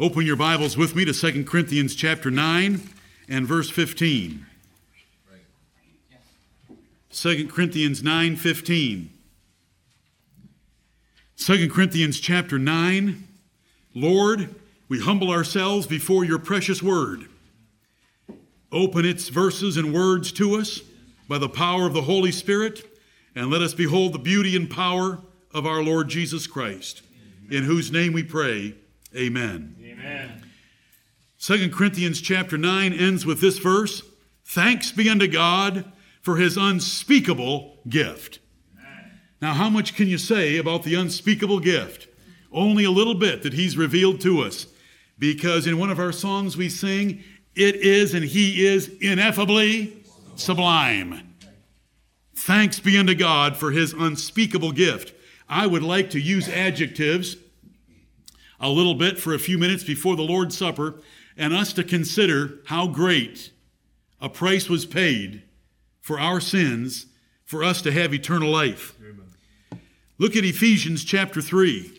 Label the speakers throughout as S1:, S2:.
S1: Open your Bibles with me to 2 Corinthians chapter 9 and verse 15. 2 Corinthians 9 15. 2 Corinthians chapter 9. Lord, we humble ourselves before your precious word. Open its verses and words to us by the power of the Holy Spirit, and let us behold the beauty and power of our Lord Jesus Christ, in whose name we pray. Amen.
S2: Amen.
S1: 2 Corinthians chapter 9 ends with this verse Thanks be unto God for his unspeakable gift. Now, how much can you say about the unspeakable gift? Only a little bit that he's revealed to us. Because in one of our songs we sing, It is and he is ineffably sublime. Thanks be unto God for his unspeakable gift. I would like to use adjectives a little bit for a few minutes before the Lord's Supper and us to consider how great a price was paid for our sins for us to have eternal life. Amen. Look at Ephesians chapter 3.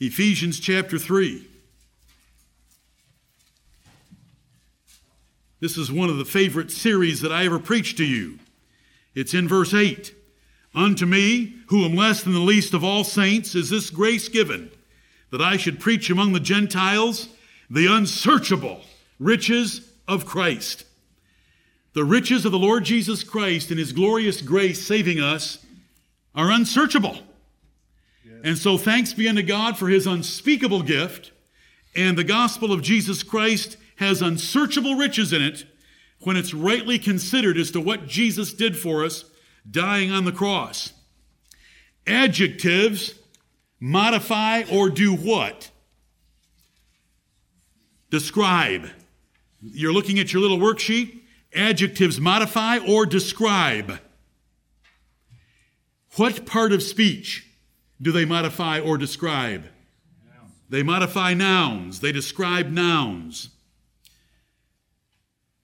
S1: Ephesians chapter 3. This is one of the favorite series that I ever preached to you. It's in verse 8. Unto me, who am less than the least of all saints, is this grace given, that I should preach among the Gentiles the unsearchable riches of Christ. The riches of the Lord Jesus Christ and his glorious grace saving us are unsearchable. And so thanks be unto God for his unspeakable gift, and the gospel of Jesus Christ has unsearchable riches in it when it's rightly considered as to what Jesus did for us dying on the cross. Adjectives modify or do what? Describe. You're looking at your little worksheet. Adjectives modify or describe. What part of speech do they modify or describe? They modify nouns, they describe nouns.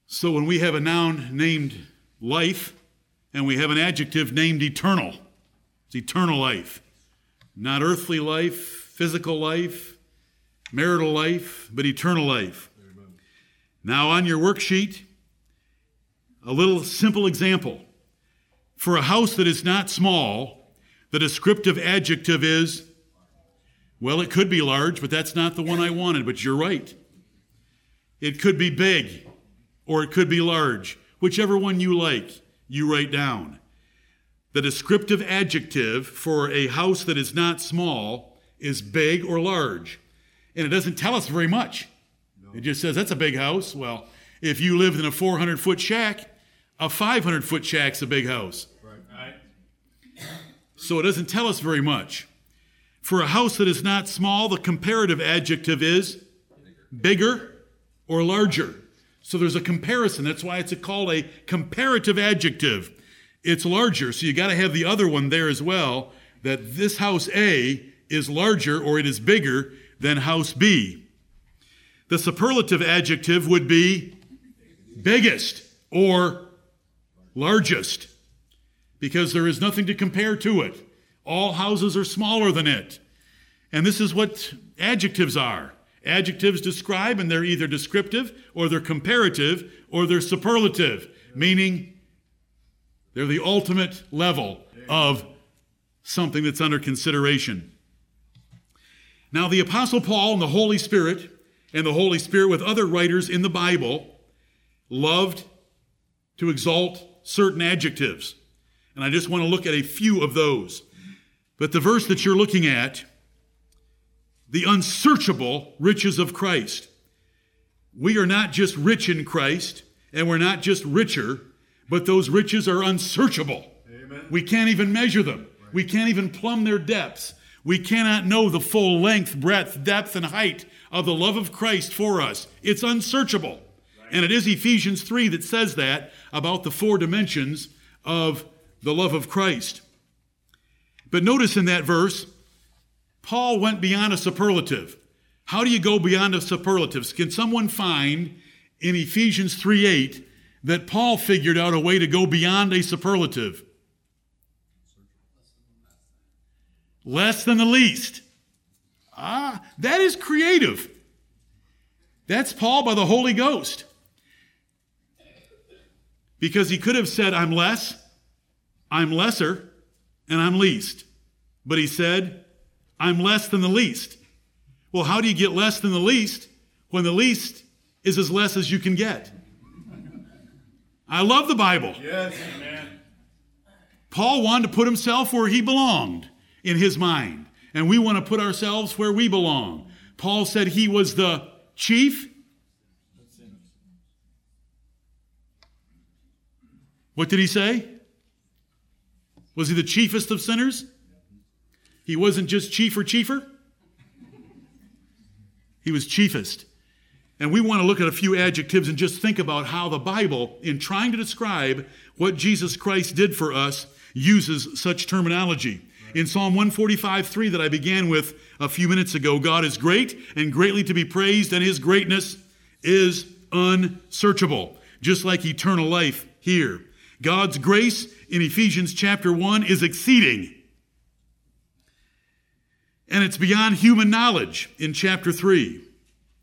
S1: So when we have a noun named life and we have an adjective named eternal, it's eternal life. Not earthly life, physical life, marital life, but eternal life. Amen. Now, on your worksheet, a little simple example. For a house that is not small, the descriptive adjective is, well, it could be large, but that's not the one I wanted, but you're right. It could be big, or it could be large. Whichever one you like, you write down. The descriptive adjective for a house that is not small is big or large. And it doesn't tell us very much. No. It just says that's a big house. Well, if you lived in a 400 foot shack, a 500 foot shack's a big house. Right. So it doesn't tell us very much. For a house that is not small, the comparative adjective is bigger or larger. So there's a comparison. That's why it's called a comparative adjective it's larger. So you got to have the other one there as well that this house A is larger or it is bigger than house B. The superlative adjective would be biggest or largest because there is nothing to compare to it. All houses are smaller than it. And this is what adjectives are. Adjectives describe, and they're either descriptive or they're comparative or they're superlative, meaning they're the ultimate level of something that's under consideration. Now, the Apostle Paul and the Holy Spirit, and the Holy Spirit with other writers in the Bible, loved to exalt certain adjectives. And I just want to look at a few of those. But the verse that you're looking at, the unsearchable riches of Christ. We are not just rich in Christ, and we're not just richer, but those riches are unsearchable. Amen. We can't even measure them. Right. We can't even plumb their depths. We cannot know the full length, breadth, depth, and height of the love of Christ for us. It's unsearchable. Right. And it is Ephesians 3 that says that about the four dimensions of the love of Christ. But notice in that verse, Paul went beyond a superlative. How do you go beyond a superlative? Can someone find in Ephesians 3 8 that Paul figured out a way to go beyond a superlative. Less than the least. Ah, that is creative. That's Paul by the Holy Ghost. Because he could have said, I'm less, I'm lesser, and I'm least. But he said, I'm less than the least. Well, how do you get less than the least when the least is as less as you can get? I love the Bible.
S2: Yes, amen.
S1: Paul wanted to put himself where he belonged in his mind, and we want to put ourselves where we belong. Paul said he was the chief. What did he say? Was he the chiefest of sinners? He wasn't just chief or chiefer. He was chiefest. And we want to look at a few adjectives and just think about how the Bible, in trying to describe what Jesus Christ did for us, uses such terminology. In Psalm 145 3, that I began with a few minutes ago, God is great and greatly to be praised, and his greatness is unsearchable, just like eternal life here. God's grace in Ephesians chapter 1 is exceeding. And it's beyond human knowledge in chapter 3.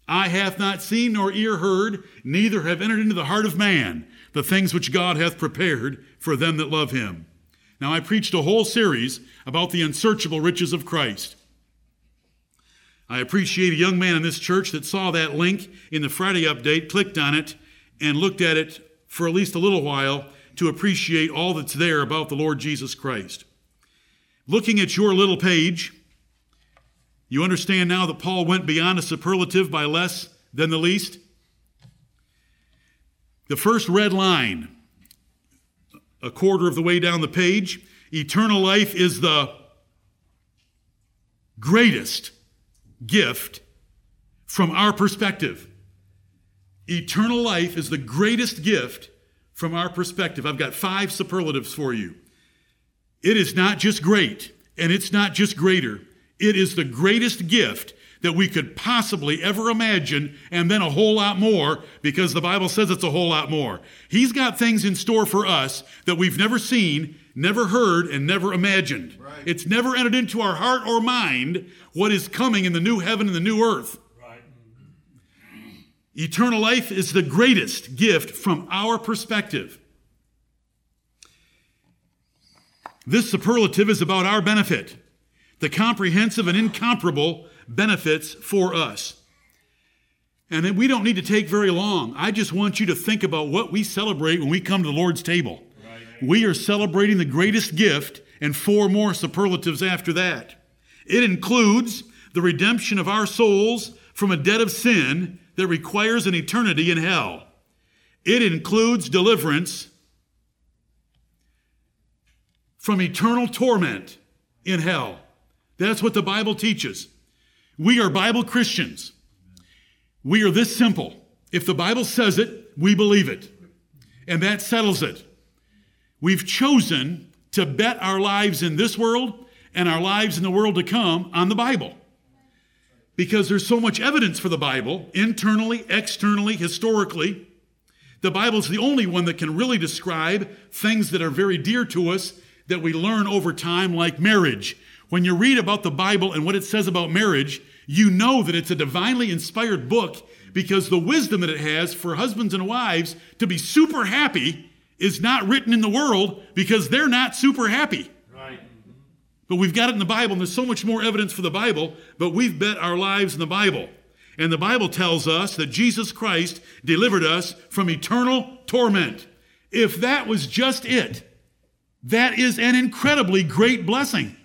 S1: Eye hath not seen nor ear heard, neither have entered into the heart of man the things which God hath prepared for them that love him. Now, I preached a whole series about the unsearchable riches of Christ. I appreciate a young man in this church that saw that link in the Friday update, clicked on it, and looked at it for at least a little while to appreciate all that's there about the Lord Jesus Christ. Looking at your little page, you understand now that Paul went beyond a superlative by less than the least? The first red line, a quarter of the way down the page, eternal life is the greatest gift from our perspective. Eternal life is the greatest gift from our perspective. I've got five superlatives for you. It is not just great, and it's not just greater. It is the greatest gift that we could possibly ever imagine, and then a whole lot more, because the Bible says it's a whole lot more. He's got things in store for us that we've never seen, never heard, and never imagined. Right. It's never entered into our heart or mind what is coming in the new heaven and the new earth. Right. Eternal life is the greatest gift from our perspective. This superlative is about our benefit the comprehensive and incomparable benefits for us. And we don't need to take very long. I just want you to think about what we celebrate when we come to the Lord's table. Right. We are celebrating the greatest gift and four more superlatives after that. It includes the redemption of our souls from a debt of sin that requires an eternity in hell. It includes deliverance from eternal torment in hell. That's what the Bible teaches. We are Bible Christians. We are this simple. If the Bible says it, we believe it. And that settles it. We've chosen to bet our lives in this world and our lives in the world to come on the Bible. Because there's so much evidence for the Bible, internally, externally, historically. The Bible is the only one that can really describe things that are very dear to us that we learn over time, like marriage when you read about the Bible and what it says about marriage, you know that it's a divinely inspired book because the wisdom that it has for husbands and wives to be super happy is not written in the world because they're not super happy. Right. But we've got it in the Bible, and there's so much more evidence for the Bible, but we've bet our lives in the Bible. And the Bible tells us that Jesus Christ delivered us from eternal torment. If that was just it, that is an incredibly great blessing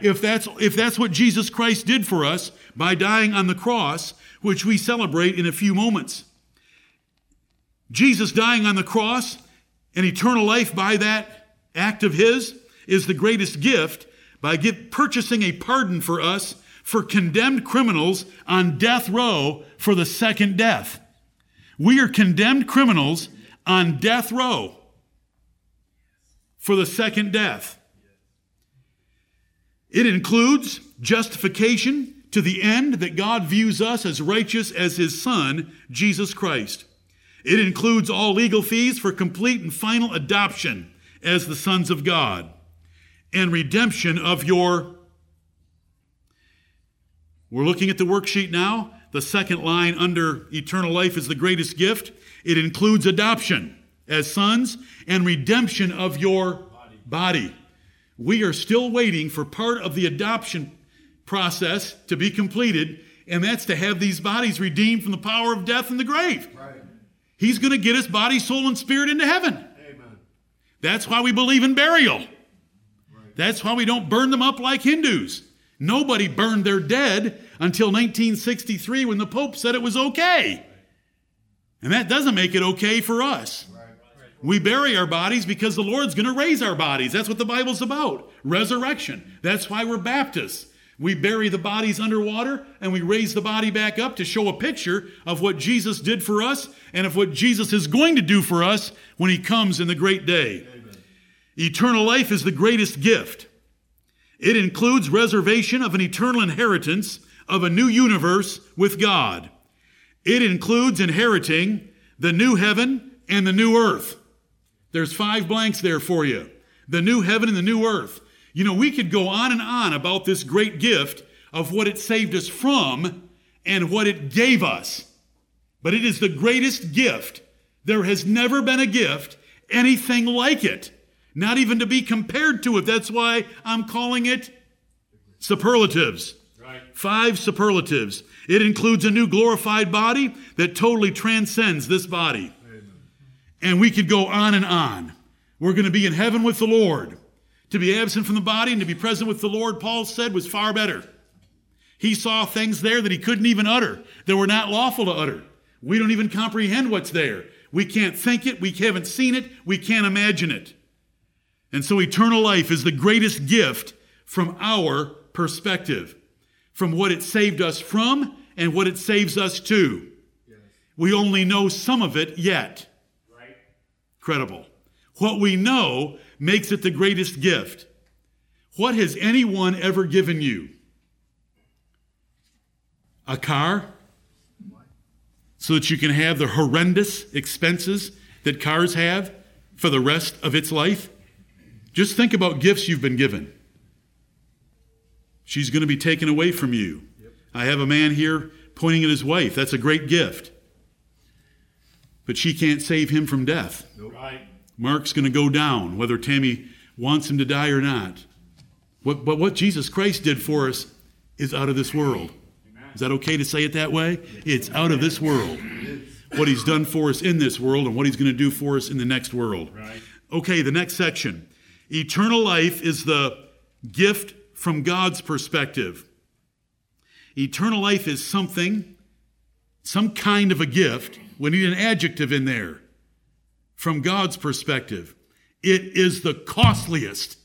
S1: if that's, if that's what Jesus Christ did for us by dying on the cross, which we celebrate in a few moments. Jesus dying on the cross and eternal life by that act of His is the greatest gift by give, purchasing a pardon for us for condemned criminals on death row for the second death. We are condemned criminals on death row for the second death. It includes justification to the end that God views us as righteous as his son, Jesus Christ. It includes all legal fees for complete and final adoption as the sons of God and redemption of your. We're looking at the worksheet now. the second line under eternal life is the greatest gift. It includes adoption as sons and redemption of your body. We are still waiting for part of the adoption process to be completed, and that's to have these bodies redeemed from the power of death and the grave.
S2: Right.
S1: He's going to get us body, soul, and spirit into heaven.
S2: Amen.
S1: That's why we believe in burial. That's why we don't burn them up like Hindus. Nobody burned their dead until 1963 when the Pope said it was okay. And that doesn't make it okay for us.
S2: Right.
S1: We bury our bodies because the Lord's going to raise our bodies. That's what the Bible's about resurrection. That's why we're Baptists. We bury the bodies underwater and we raise the body back up to show a picture of what Jesus did for us and of what Jesus is going to do for us when he comes in the great day.
S2: Amen.
S1: Eternal life is the greatest gift. It includes reservation of an eternal inheritance of a new universe with God. It includes inheriting the new heaven and the new earth. There's five blanks there for you. The new heaven and the new earth. You know, we could go on and on about this great gift of what it saved us from and what it gave us. But it is the greatest gift. There has never been a gift anything like it, not even to be compared to it. That's why I'm calling it superlatives.
S2: Right.
S1: Five superlatives. It includes a new glorified body that totally transcends this body. And we could go on and on. We're going to be in heaven with the Lord. To be absent from the body and to be present with the Lord, Paul said, was far better. He saw things there that he couldn't even utter, that were not lawful to utter. We don't even comprehend what's there. We can't think it, we haven't seen it, we can't imagine it. And so eternal life is the greatest gift from our perspective, from what it saved us from and what it saves us to.
S2: Yes.
S1: We only know some of it yet. Credible. What we know makes it the greatest gift. What has anyone ever given you? A car? So that you can have the horrendous expenses that cars have for the rest of its life? Just think about gifts you've been given. She's going to be taken away from you. I have a man here pointing at his wife. That's a great gift. But she can't save him from death.
S2: Nope.
S3: Right.
S1: Mark's going to go down, whether Tammy wants him to die or not. What, but what Jesus Christ did for us is out of this world. Is that okay to say it that way? It's out of this world. What he's done for us in this world and what he's going to do for us in the next world.
S3: Right.
S1: Okay, the next section. Eternal life is the gift from God's perspective. Eternal life is something, some kind of a gift. We need an adjective in there from God's perspective. It is the costliest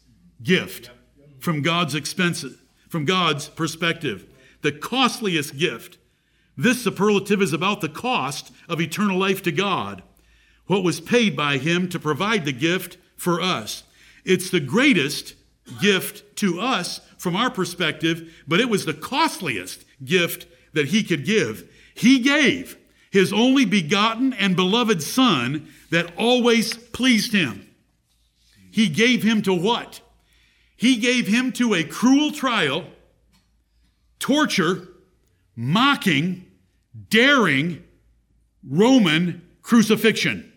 S1: gift from God's expenses, from God's perspective. The costliest gift. This superlative is about the cost of eternal life to God, what was paid by Him to provide the gift for us. It's the greatest gift to us from our perspective, but it was the costliest gift that He could give. He gave His only begotten and beloved Son that always pleased Him. He gave Him to what? He gave Him to a cruel trial, torture, mocking, daring Roman crucifixion.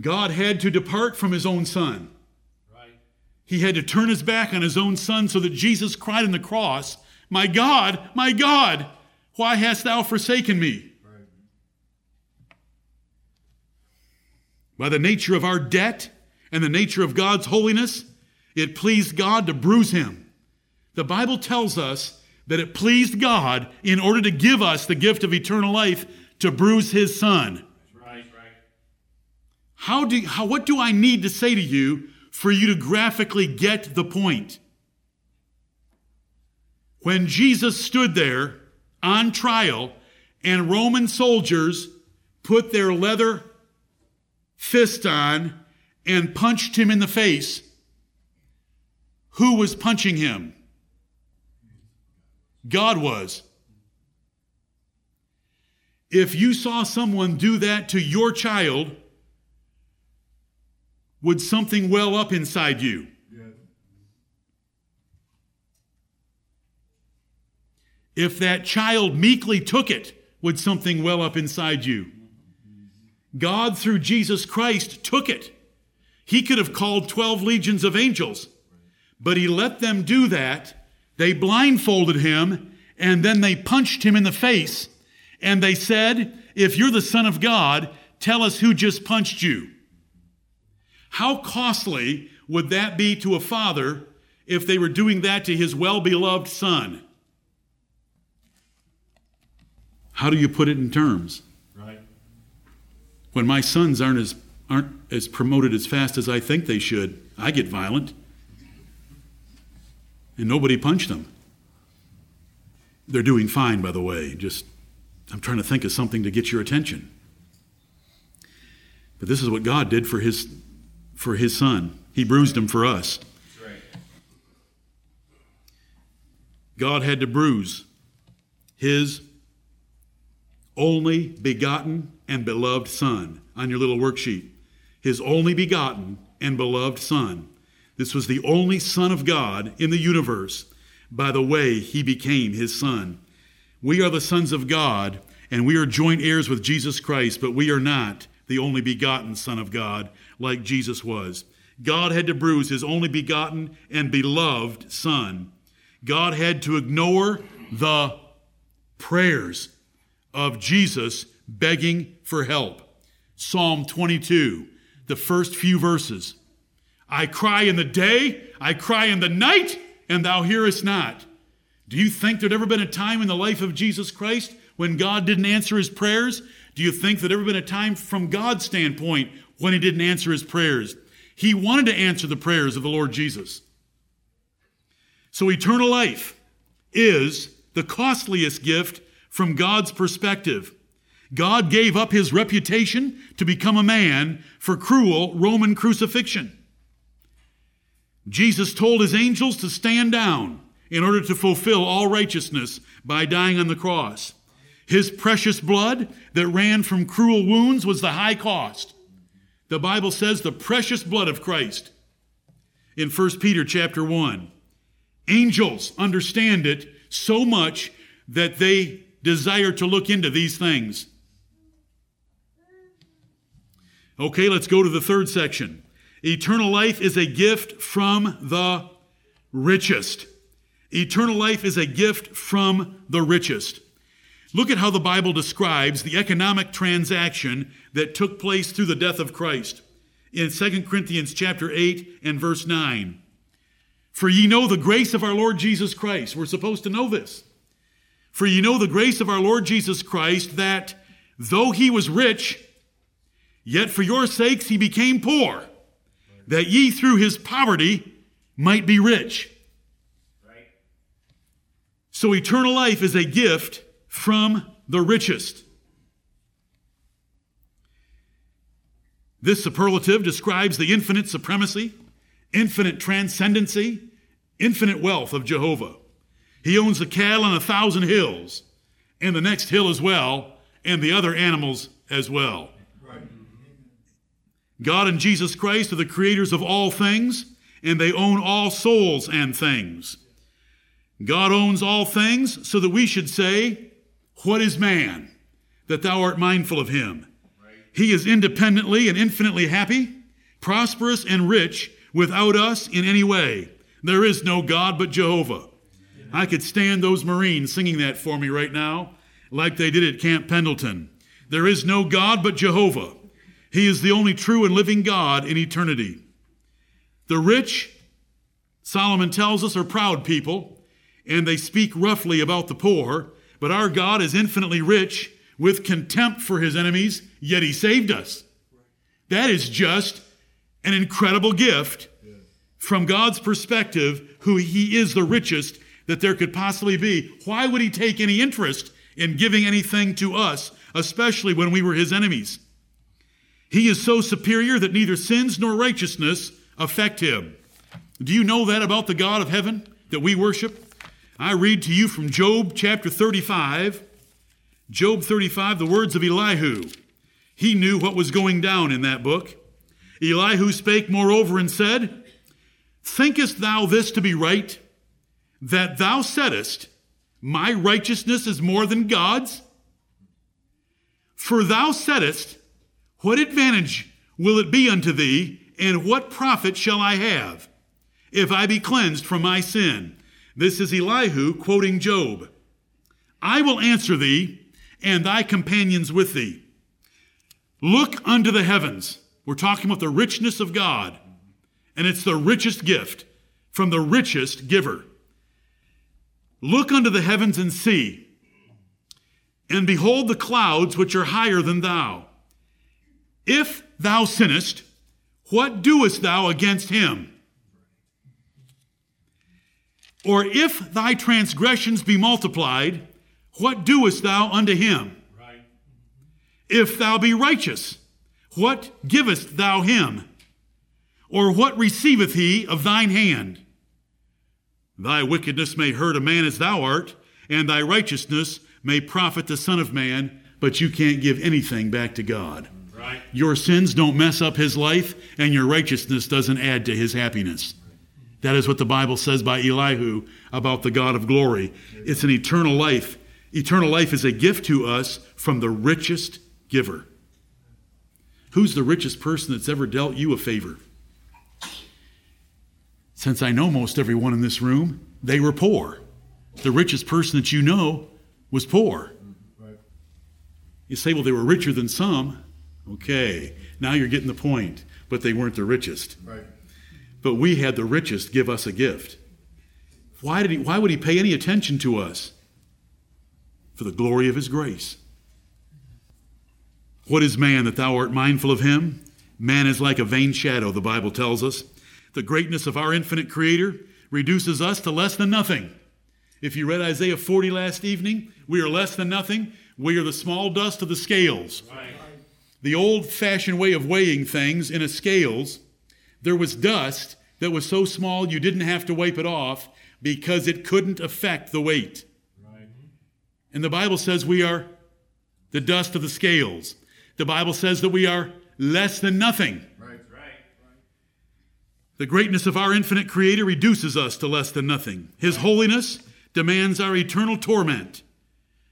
S1: God had to depart from his own son.
S3: Right.
S1: He had to turn his back on his own son so that Jesus cried on the cross, My God, my God, why hast thou forsaken me? By the nature of our debt and the nature of God's holiness, it pleased God to bruise him. The Bible tells us that it pleased God in order to give us the gift of eternal life to bruise his son. How do, how, what do I need to say to you for you to graphically get the point? When Jesus stood there on trial and Roman soldiers put their leather fist on and punched him in the face, who was punching him? God was. If you saw someone do that to your child, would something well up inside you?
S2: Yes.
S1: If that child meekly took it, would something well up inside you? God, through Jesus Christ, took it. He could have called 12 legions of angels, but he let them do that. They blindfolded him, and then they punched him in the face, and they said, If you're the Son of God, tell us who just punched you. How costly would that be to a father if they were doing that to his well beloved son? How do you put it in terms?
S2: Right.
S1: When my sons aren't as, aren't as promoted as fast as I think they should, I get violent. And nobody punched them. They're doing fine, by the way. Just, I'm trying to think of something to get your attention. But this is what God did for his, for his son. He bruised him for us.
S2: Right.
S1: God had to bruise his only begotten and beloved Son on your little worksheet. His only begotten and beloved Son. This was the only Son of God in the universe by the way he became his Son. We are the sons of God, and we are joint heirs with Jesus Christ, but we are not the only begotten Son of God like Jesus was. God had to bruise his only begotten and beloved Son. God had to ignore the prayers of Jesus begging for help. Psalm 22, the first few verses. I cry in the day, I cry in the night, and thou hearest not. Do you think there'd ever been a time in the life of Jesus Christ when God didn't answer his prayers? Do you think there'd ever been a time from God's standpoint when he didn't answer his prayers? He wanted to answer the prayers of the Lord Jesus. So eternal life is the costliest gift from God's perspective. God gave up his reputation to become a man for cruel Roman crucifixion. Jesus told his angels to stand down in order to fulfill all righteousness by dying on the cross. His precious blood that ran from cruel wounds was the high cost. The Bible says the precious blood of Christ in 1 Peter chapter 1. Angels understand it so much that they desire to look into these things. Okay, let's go to the third section. Eternal life is a gift from the richest. Eternal life is a gift from the richest. Look at how the Bible describes the economic transaction that took place through the death of Christ in 2 Corinthians chapter 8 and verse 9. For ye know the grace of our Lord Jesus Christ. We're supposed to know this. For you know the grace of our Lord Jesus Christ, that though he was rich, yet for your sakes he became poor, that ye through his poverty might be rich. So eternal life is a gift from the richest. This superlative describes the infinite supremacy, infinite transcendency, infinite wealth of Jehovah. He owns the cattle on a thousand hills, and the next hill as well, and the other animals as well.
S2: Right.
S1: God and Jesus Christ are the creators of all things, and they own all souls and things. God owns all things, so that we should say, What is man that thou art mindful of him? He is independently and infinitely happy, prosperous and rich without us in any way. There is no God but Jehovah. I could stand those Marines singing that for me right now, like they did at Camp Pendleton. There is no God but Jehovah. He is the only true and living God in eternity. The rich, Solomon tells us, are proud people, and they speak roughly about the poor, but our God is infinitely rich with contempt for his enemies, yet he saved us. That is just an incredible gift from God's perspective, who he is the richest that there could possibly be. Why would he take any interest in giving anything to us, especially when we were his enemies? He is so superior that neither sins nor righteousness affect him. Do you know that about the God of heaven that we worship? I read to you from Job chapter 35. Job 35, the words of Elihu. He knew what was going down in that book. Elihu spake moreover and said, Thinkest thou this to be right, that thou saidest, my righteousness is more than God's? For thou saidst, What advantage will it be unto thee, and what profit shall I have, if I be cleansed from my sin? This is Elihu quoting Job. I will answer thee, and thy companions with thee. Look unto the heavens. We're talking about the richness of God, and it's the richest gift from the richest giver. Look unto the heavens and see, and behold the clouds which are higher than thou. If thou sinnest, what doest thou against him? Or if thy transgressions be multiplied, what doest thou unto him? Right. If thou be righteous, what givest thou him? Or what receiveth he of thine hand? Thy wickedness may hurt a man as thou art, and thy righteousness may profit the Son of Man, but you can't give anything back to God. Right. Your sins don't mess up his life, and your righteousness doesn't add to his happiness. That is what the Bible says by Elihu about the God of glory. It's an eternal life. Eternal life is a gift to us from the richest giver. Who's the richest person that's ever dealt you a favor? Since I know most everyone in this room, they were poor. The richest person that you know was poor. You say, well, they were richer than some. Okay, now you're getting the point. But they weren't the richest. Right. But we had the richest give us a gift. Why, did he, why would he pay any attention to us? For the glory of his grace. What is man that thou art mindful of him? Man is like a vain shadow, the Bible tells us. The greatness of our infinite creator reduces us to less than nothing. If you read Isaiah 40 last evening, we are less than nothing. We are the small dust of the scales. Right. The old fashioned way of weighing things in a scales, there was dust that was so small you didn't have to wipe it off because it couldn't affect the weight. Right. And the Bible says we are the dust of the scales. The Bible says that we are less than nothing. The greatness of our infinite Creator reduces us to less than nothing. His holiness demands our eternal torment.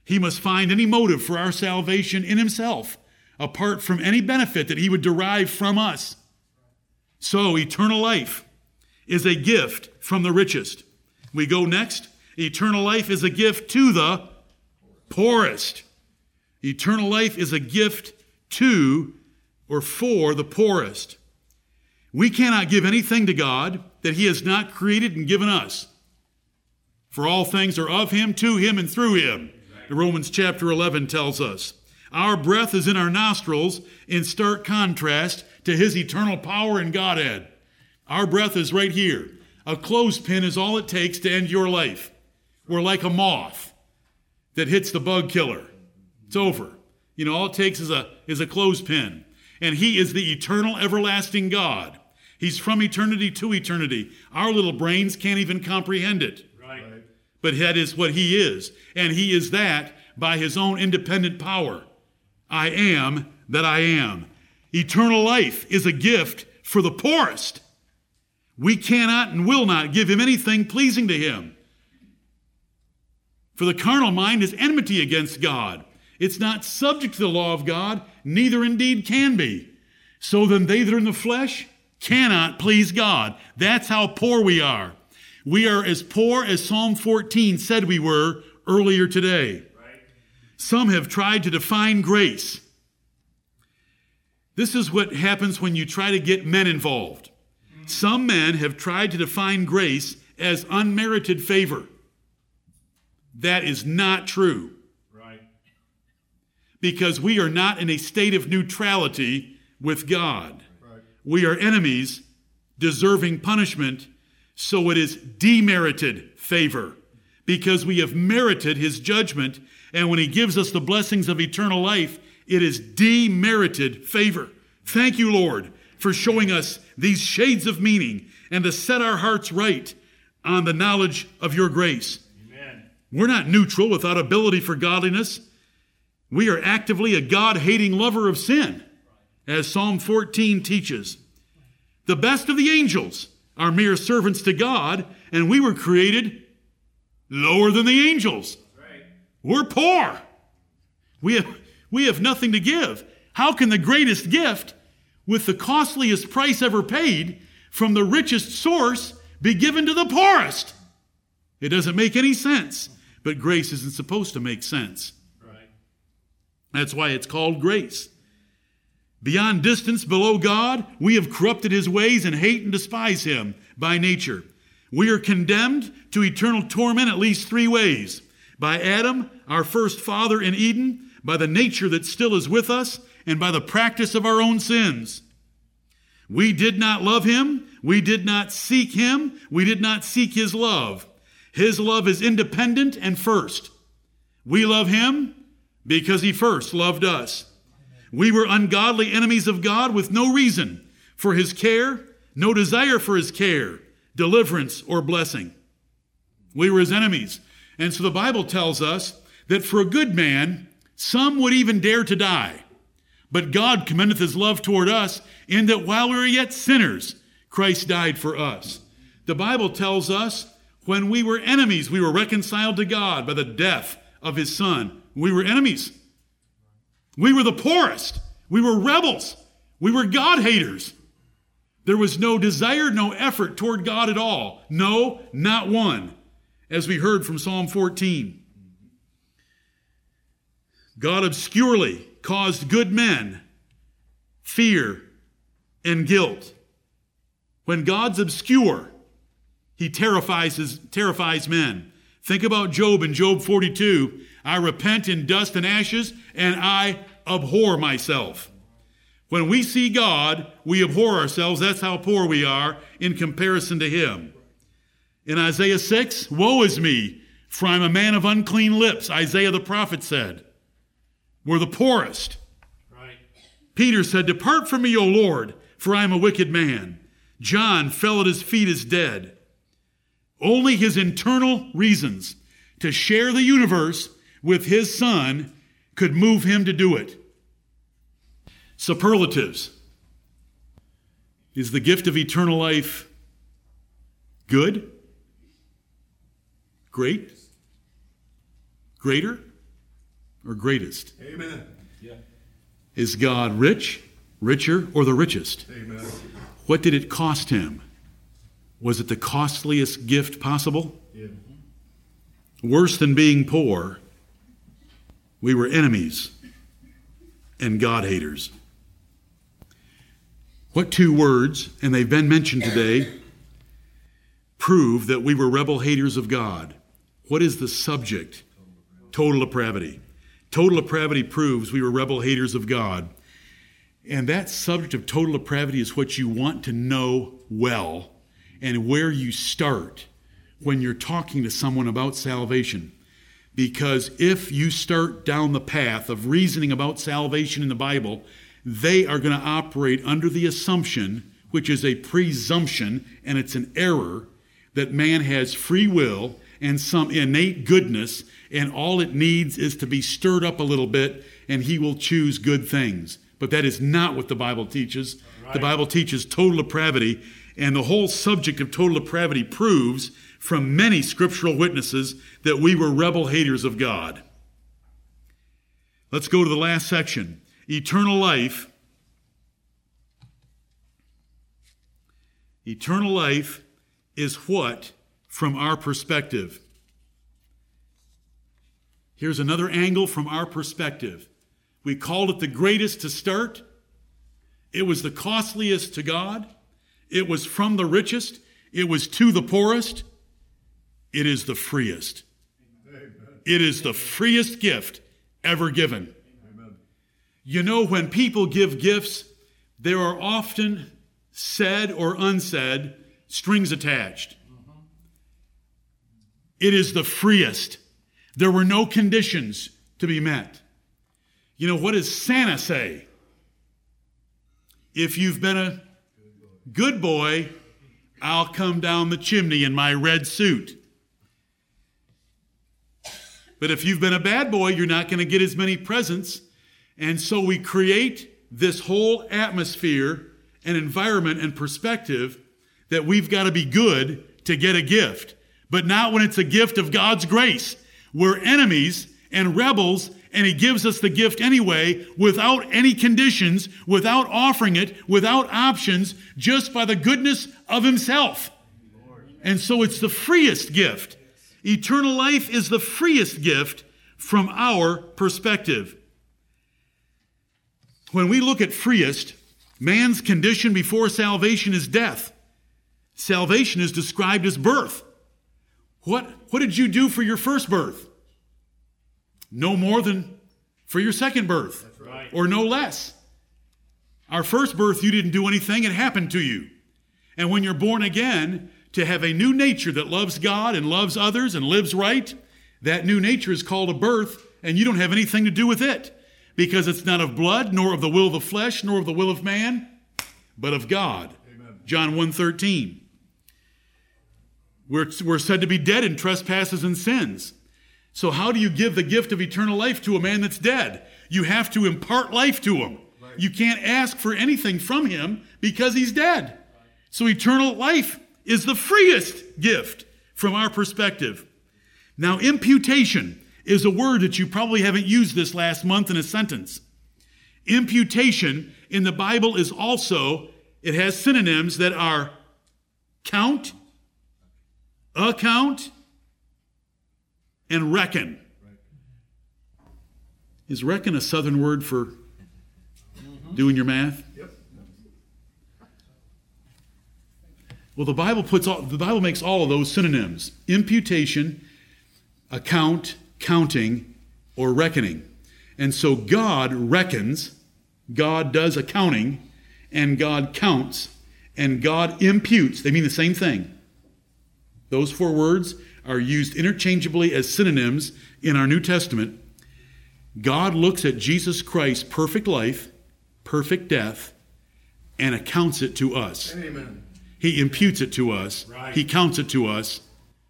S1: He must find any motive for our salvation in Himself, apart from any benefit that He would derive from us. So, eternal life is a gift from the richest. We go next. Eternal life is a gift to the poorest. Eternal life is a gift to or for the poorest. We cannot give anything to God that He has not created and given us. For all things are of Him, to Him, and through Him. The Romans chapter 11 tells us. Our breath is in our nostrils in stark contrast to His eternal power and Godhead. Our breath is right here. A clothespin is all it takes to end your life. We're like a moth that hits the bug killer. It's over. You know, all it takes is a, is a clothespin. And He is the eternal, everlasting God. He's from eternity to eternity. Our little brains can't even comprehend it. Right. But that is what He is. And He is that by His own independent power. I am that I am. Eternal life is a gift for the poorest. We cannot and will not give Him anything pleasing to Him. For the carnal mind is enmity against God. It's not subject to the law of God, neither indeed can be. So then they that are in the flesh cannot please God. That's how poor we are. We are as poor as Psalm 14 said we were earlier today. Some have tried to define grace. This is what happens when you try to get men involved. Some men have tried to define grace as unmerited favor. That is not true. Right. Because we are not in a state of neutrality with God. We are enemies deserving punishment, so it is demerited favor because we have merited his judgment. And when he gives us the blessings of eternal life, it is demerited favor. Thank you, Lord, for showing us these shades of meaning and to set our hearts right on the knowledge of your grace. Amen. We're not neutral without ability for godliness. We are actively a God hating lover of sin as Psalm 14 teaches. The best of the angels are mere servants to God, and we were created lower than the angels. We're poor. We have, we have nothing to give. How can the greatest gift, with the costliest price ever paid, from the richest source, be given to the poorest? It doesn't make any sense. But grace isn't supposed to make sense. Right. That's why it's called grace. Beyond distance below God, we have corrupted his ways and hate and despise him by nature. We are condemned to eternal torment at least three ways by Adam, our first father in Eden, by the nature that still is with us, and by the practice of our own sins. We did not love him. We did not seek him. We did not seek his love. His love is independent and first. We love him because he first loved us. We were ungodly enemies of God with no reason for his care, no desire for his care, deliverance, or blessing. We were his enemies. And so the Bible tells us that for a good man, some would even dare to die. But God commendeth his love toward us in that while we were yet sinners, Christ died for us. The Bible tells us when we were enemies, we were reconciled to God by the death of his son. We were enemies. We were the poorest. We were rebels. We were God haters. There was no desire, no effort toward God at all. No, not one, as we heard from Psalm 14. God obscurely caused good men fear and guilt. When God's obscure, he terrifies, his, terrifies men. Think about Job in Job 42. I repent in dust and ashes, and I abhor myself. When we see God, we abhor ourselves. That's how poor we are in comparison to Him. In Isaiah 6, woe is me, for I'm a man of unclean lips, Isaiah the prophet said. We're the poorest. Right. Peter said, Depart from me, O Lord, for I am a wicked man. John fell at his feet as dead. Only his internal reasons to share the universe with his son could move him to do it. Superlatives. Is the gift of eternal life good? Great? Greater? Or greatest?
S2: Amen. Yeah.
S1: Is God rich, richer, or the richest?
S2: Amen.
S1: What did it cost him? Was it the costliest gift possible? Yeah. Worse than being poor we were enemies and God haters. What two words, and they've been mentioned today, prove that we were rebel haters of God? What is the subject? Total depravity. Total depravity proves we were rebel haters of God. And that subject of total depravity is what you want to know well and where you start when you're talking to someone about salvation. Because if you start down the path of reasoning about salvation in the Bible, they are going to operate under the assumption, which is a presumption and it's an error, that man has free will and some innate goodness, and all it needs is to be stirred up a little bit and he will choose good things. But that is not what the Bible teaches. Right. The Bible teaches total depravity, and the whole subject of total depravity proves from many scriptural witnesses that we were rebel haters of God. Let's go to the last section eternal life. Eternal life is what from our perspective? Here's another angle from our perspective. We called it the greatest to start. It was the costliest to God. It was from the richest. It was to the poorest. It is the freest. It is the freest gift ever given. You know, when people give gifts, there are often said or unsaid strings attached. It is the freest. There were no conditions to be met. You know, what does Santa say? If you've been a good boy, I'll come down the chimney in my red suit. But if you've been a bad boy, you're not going to get as many presents. And so we create this whole atmosphere and environment and perspective that we've got to be good to get a gift. but not when it's a gift of God's grace. We're enemies and rebels, and He gives us the gift anyway without any conditions, without offering it, without options, just by the goodness of Himself. And so it's the freest gift. Eternal life is the freest gift from our perspective. When we look at freest, man's condition before salvation is death. Salvation is described as birth. What, what did you do for your first birth? No more than for your second birth, right. or no less. Our first birth, you didn't do anything, it happened to you. And when you're born again, to have a new nature that loves God and loves others and lives right, that new nature is called a birth, and you don't have anything to do with it because it's not of blood, nor of the will of the flesh, nor of the will of man, but of God. Amen. John 1.13. We're, we're said to be dead in trespasses and sins. So how do you give the gift of eternal life to a man that's dead? You have to impart life to him. Right. You can't ask for anything from him because he's dead. So eternal life is the freest gift from our perspective. Now, imputation is a word that you probably haven't used this last month in a sentence. Imputation in the Bible is also, it has synonyms that are count, account, and reckon. Is reckon a southern word for doing your math? Well, the Bible puts all, the Bible makes all of those synonyms: imputation, account, counting, or reckoning. And so God reckons, God does accounting, and God counts, and God imputes. They mean the same thing. Those four words are used interchangeably as synonyms in our New Testament. God looks at Jesus Christ's perfect life, perfect death, and accounts it to us. Amen. He imputes it to us. Right. He counts it to us.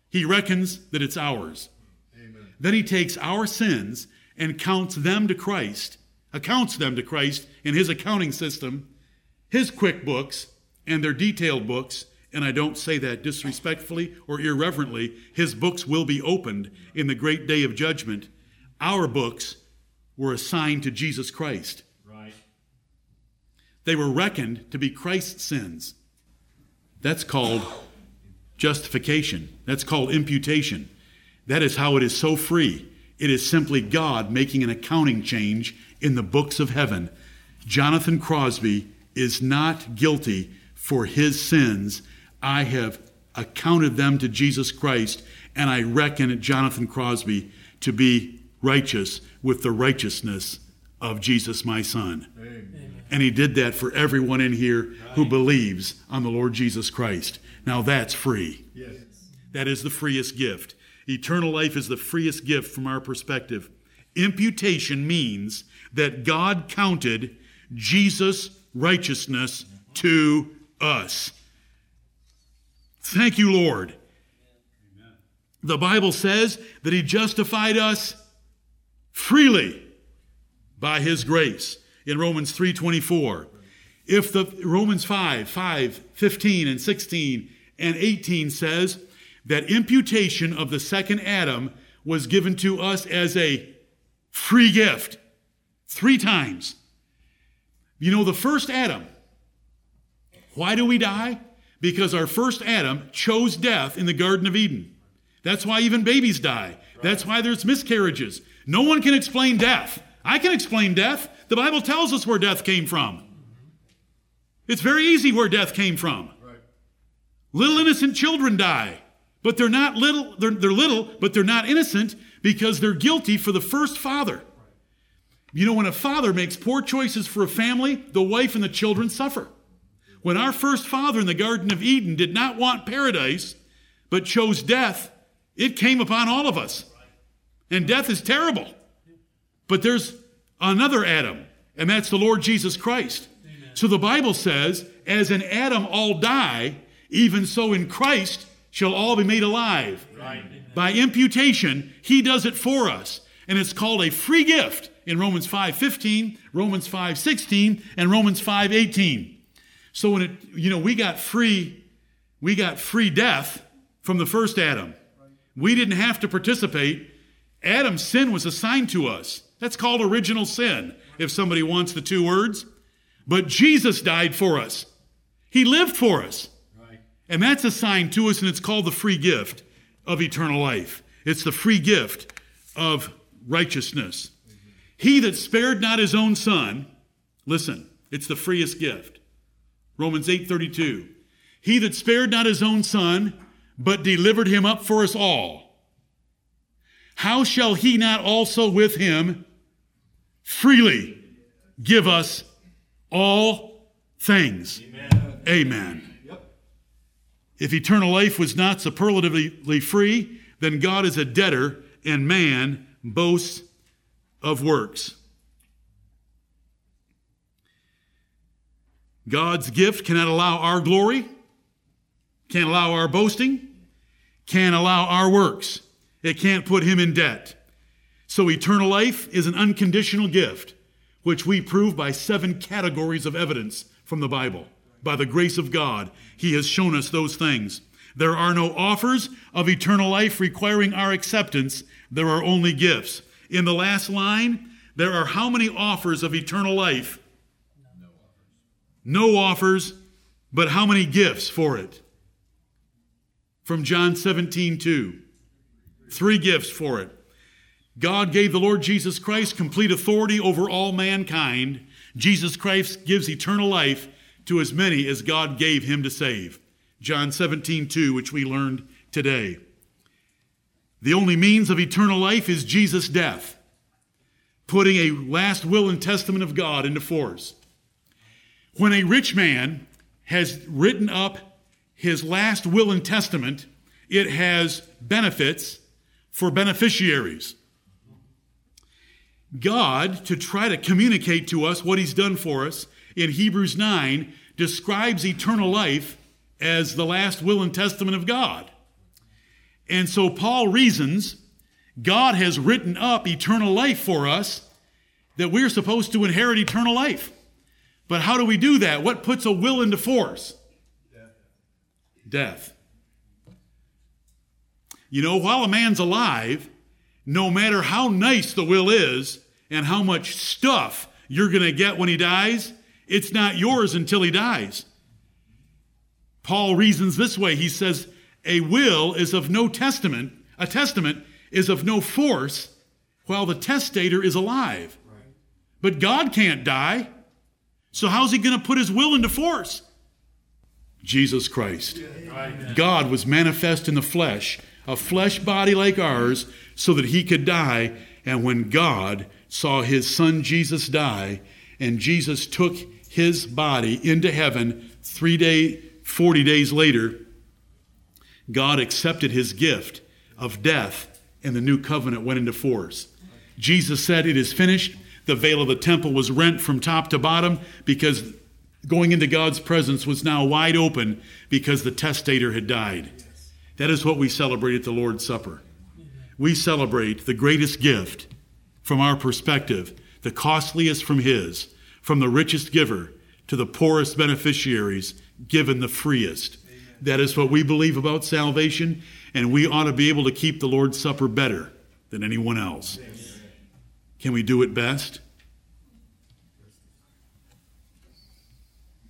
S1: He reckons that it's ours. Amen. Then he takes our sins and counts them to Christ, accounts them to Christ in his accounting system, his QuickBooks, and their detailed books. And I don't say that disrespectfully or irreverently. His books will be opened in the great day of judgment. Our books were assigned to Jesus Christ. Right. They were reckoned to be Christ's sins. That's called justification. That's called imputation. That is how it is so free. It is simply God making an accounting change in the books of heaven. Jonathan Crosby is not guilty for his sins. I have accounted them to Jesus Christ, and I reckon Jonathan Crosby to be righteous with the righteousness of Jesus, my son. Amen. And he did that for everyone in here who believes on the Lord Jesus Christ. Now that's free. Yes. That is the freest gift. Eternal life is the freest gift from our perspective. Imputation means that God counted Jesus' righteousness to us. Thank you, Lord. The Bible says that He justified us freely by His grace in Romans 3:24. If the Romans 5, 5, 15 and 16 and 18 says that imputation of the second Adam was given to us as a free gift three times. You know, the first Adam, why do we die? Because our first Adam chose death in the Garden of Eden. That's why even babies die. That's why there's miscarriages. No one can explain death. I can explain death. The Bible tells us where death came from. It's very easy where death came from. Right. Little innocent children die, but they're not little, they're, they're little, but they're not innocent because they're guilty for the first father. You know, when a father makes poor choices for a family, the wife and the children suffer. When our first father in the Garden of Eden did not want paradise, but chose death, it came upon all of us. And death is terrible. But there's another Adam, and that's the Lord Jesus Christ. Amen. So the Bible says, as in Adam all die, even so in Christ shall all be made alive. Right. By imputation, he does it for us. And it's called a free gift in Romans 5:15, Romans 5:16, and Romans 5:18. So when it, you know, we got free, we got free death from the first Adam. We didn't have to participate. Adam's sin was assigned to us. That's called original sin, if somebody wants the two words. But Jesus died for us. He lived for us. Right. And that's assigned to us, and it's called the free gift of eternal life. It's the free gift of righteousness. Mm-hmm. He that spared not his own son, listen, it's the freest gift. Romans 8:32. He that spared not his own son, but delivered him up for us all. How shall he not also with him freely give us all things? Amen. Amen. Yep. If eternal life was not superlatively free, then God is a debtor and man boasts of works. God's gift cannot allow our glory, can't allow our boasting, can't allow our works. It can't put him in debt. So eternal life is an unconditional gift, which we prove by seven categories of evidence from the Bible. By the grace of God, he has shown us those things. There are no offers of eternal life requiring our acceptance. There are only gifts. In the last line, there are how many offers of eternal life? No offers, but how many gifts for it? From John 17, 2. Three gifts for it. God gave the Lord Jesus Christ complete authority over all mankind. Jesus Christ gives eternal life to as many as God gave him to save. John 17, 2, which we learned today. The only means of eternal life is Jesus' death, putting a last will and testament of God into force. When a rich man has written up his last will and testament, it has benefits for beneficiaries. God, to try to communicate to us what he's done for us, in Hebrews 9, describes eternal life as the last will and testament of God. And so Paul reasons God has written up eternal life for us that we're supposed to inherit eternal life. But how do we do that? What puts a will into force? Death. Death. You know, while a man's alive, no matter how nice the will is and how much stuff you're going to get when he dies, it's not yours until he dies. Paul reasons this way. He says, A will is of no testament, a testament is of no force while the testator is alive. But God can't die. So how's he going to put his will into force? Jesus Christ. God was manifest in the flesh a flesh body like ours so that he could die. And when God saw his son Jesus die, and Jesus took his body into heaven three day, 40 days later, God accepted his gift of death, and the new covenant went into force. Jesus said, It is finished. The veil of the temple was rent from top to bottom because going into God's presence was now wide open because the testator had died. That is what we celebrate at the Lord's Supper. We celebrate the greatest gift from our perspective, the costliest from His, from the richest giver to the poorest beneficiaries, given the freest. That is what we believe about salvation, and we ought to be able to keep the Lord's Supper better than anyone else. Can we do it best?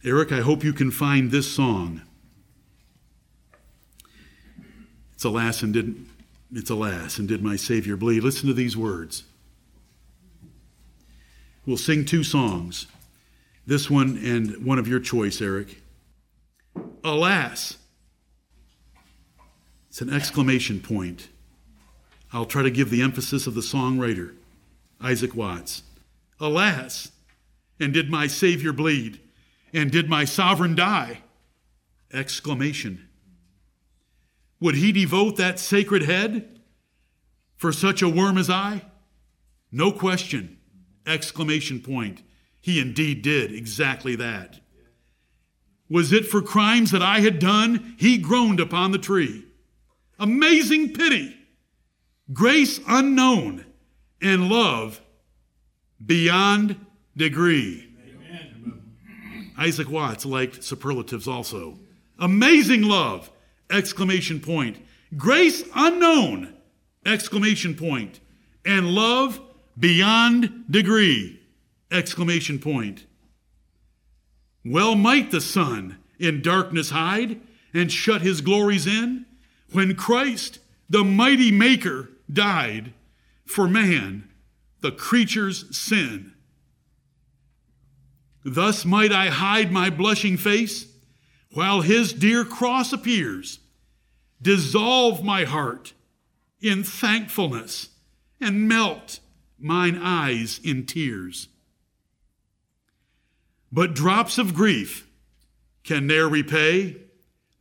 S1: Eric, I hope you can find this song. It's alas and did it's alas and did my Savior bleed. Listen to these words. We'll sing two songs. This one and one of your choice, Eric. Alas. It's an exclamation point. I'll try to give the emphasis of the songwriter, Isaac Watts. Alas, and did my Savior bleed? And did my sovereign die? Exclamation. Would he devote that sacred head for such a worm as I? No question. Exclamation point. He indeed did exactly that. Was it for crimes that I had done? He groaned upon the tree. Amazing pity, grace unknown, and love beyond degree. Amen. Isaac Watts liked superlatives also. Amazing love Exclamation point. grace unknown, exclamation point, and love beyond degree, exclamation point. Well might the sun in darkness hide and shut his glories in when Christ, the mighty maker, died for man, the creature's sin. Thus might I hide my blushing face while his dear cross appears, dissolve my heart in thankfulness and melt mine eyes in tears. But drops of grief can ne'er repay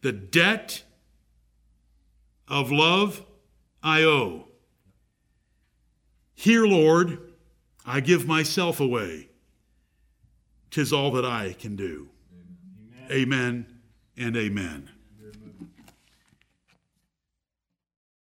S1: the debt of love I owe. Here, Lord, I give myself away. Tis all that I can do. Amen, amen and amen.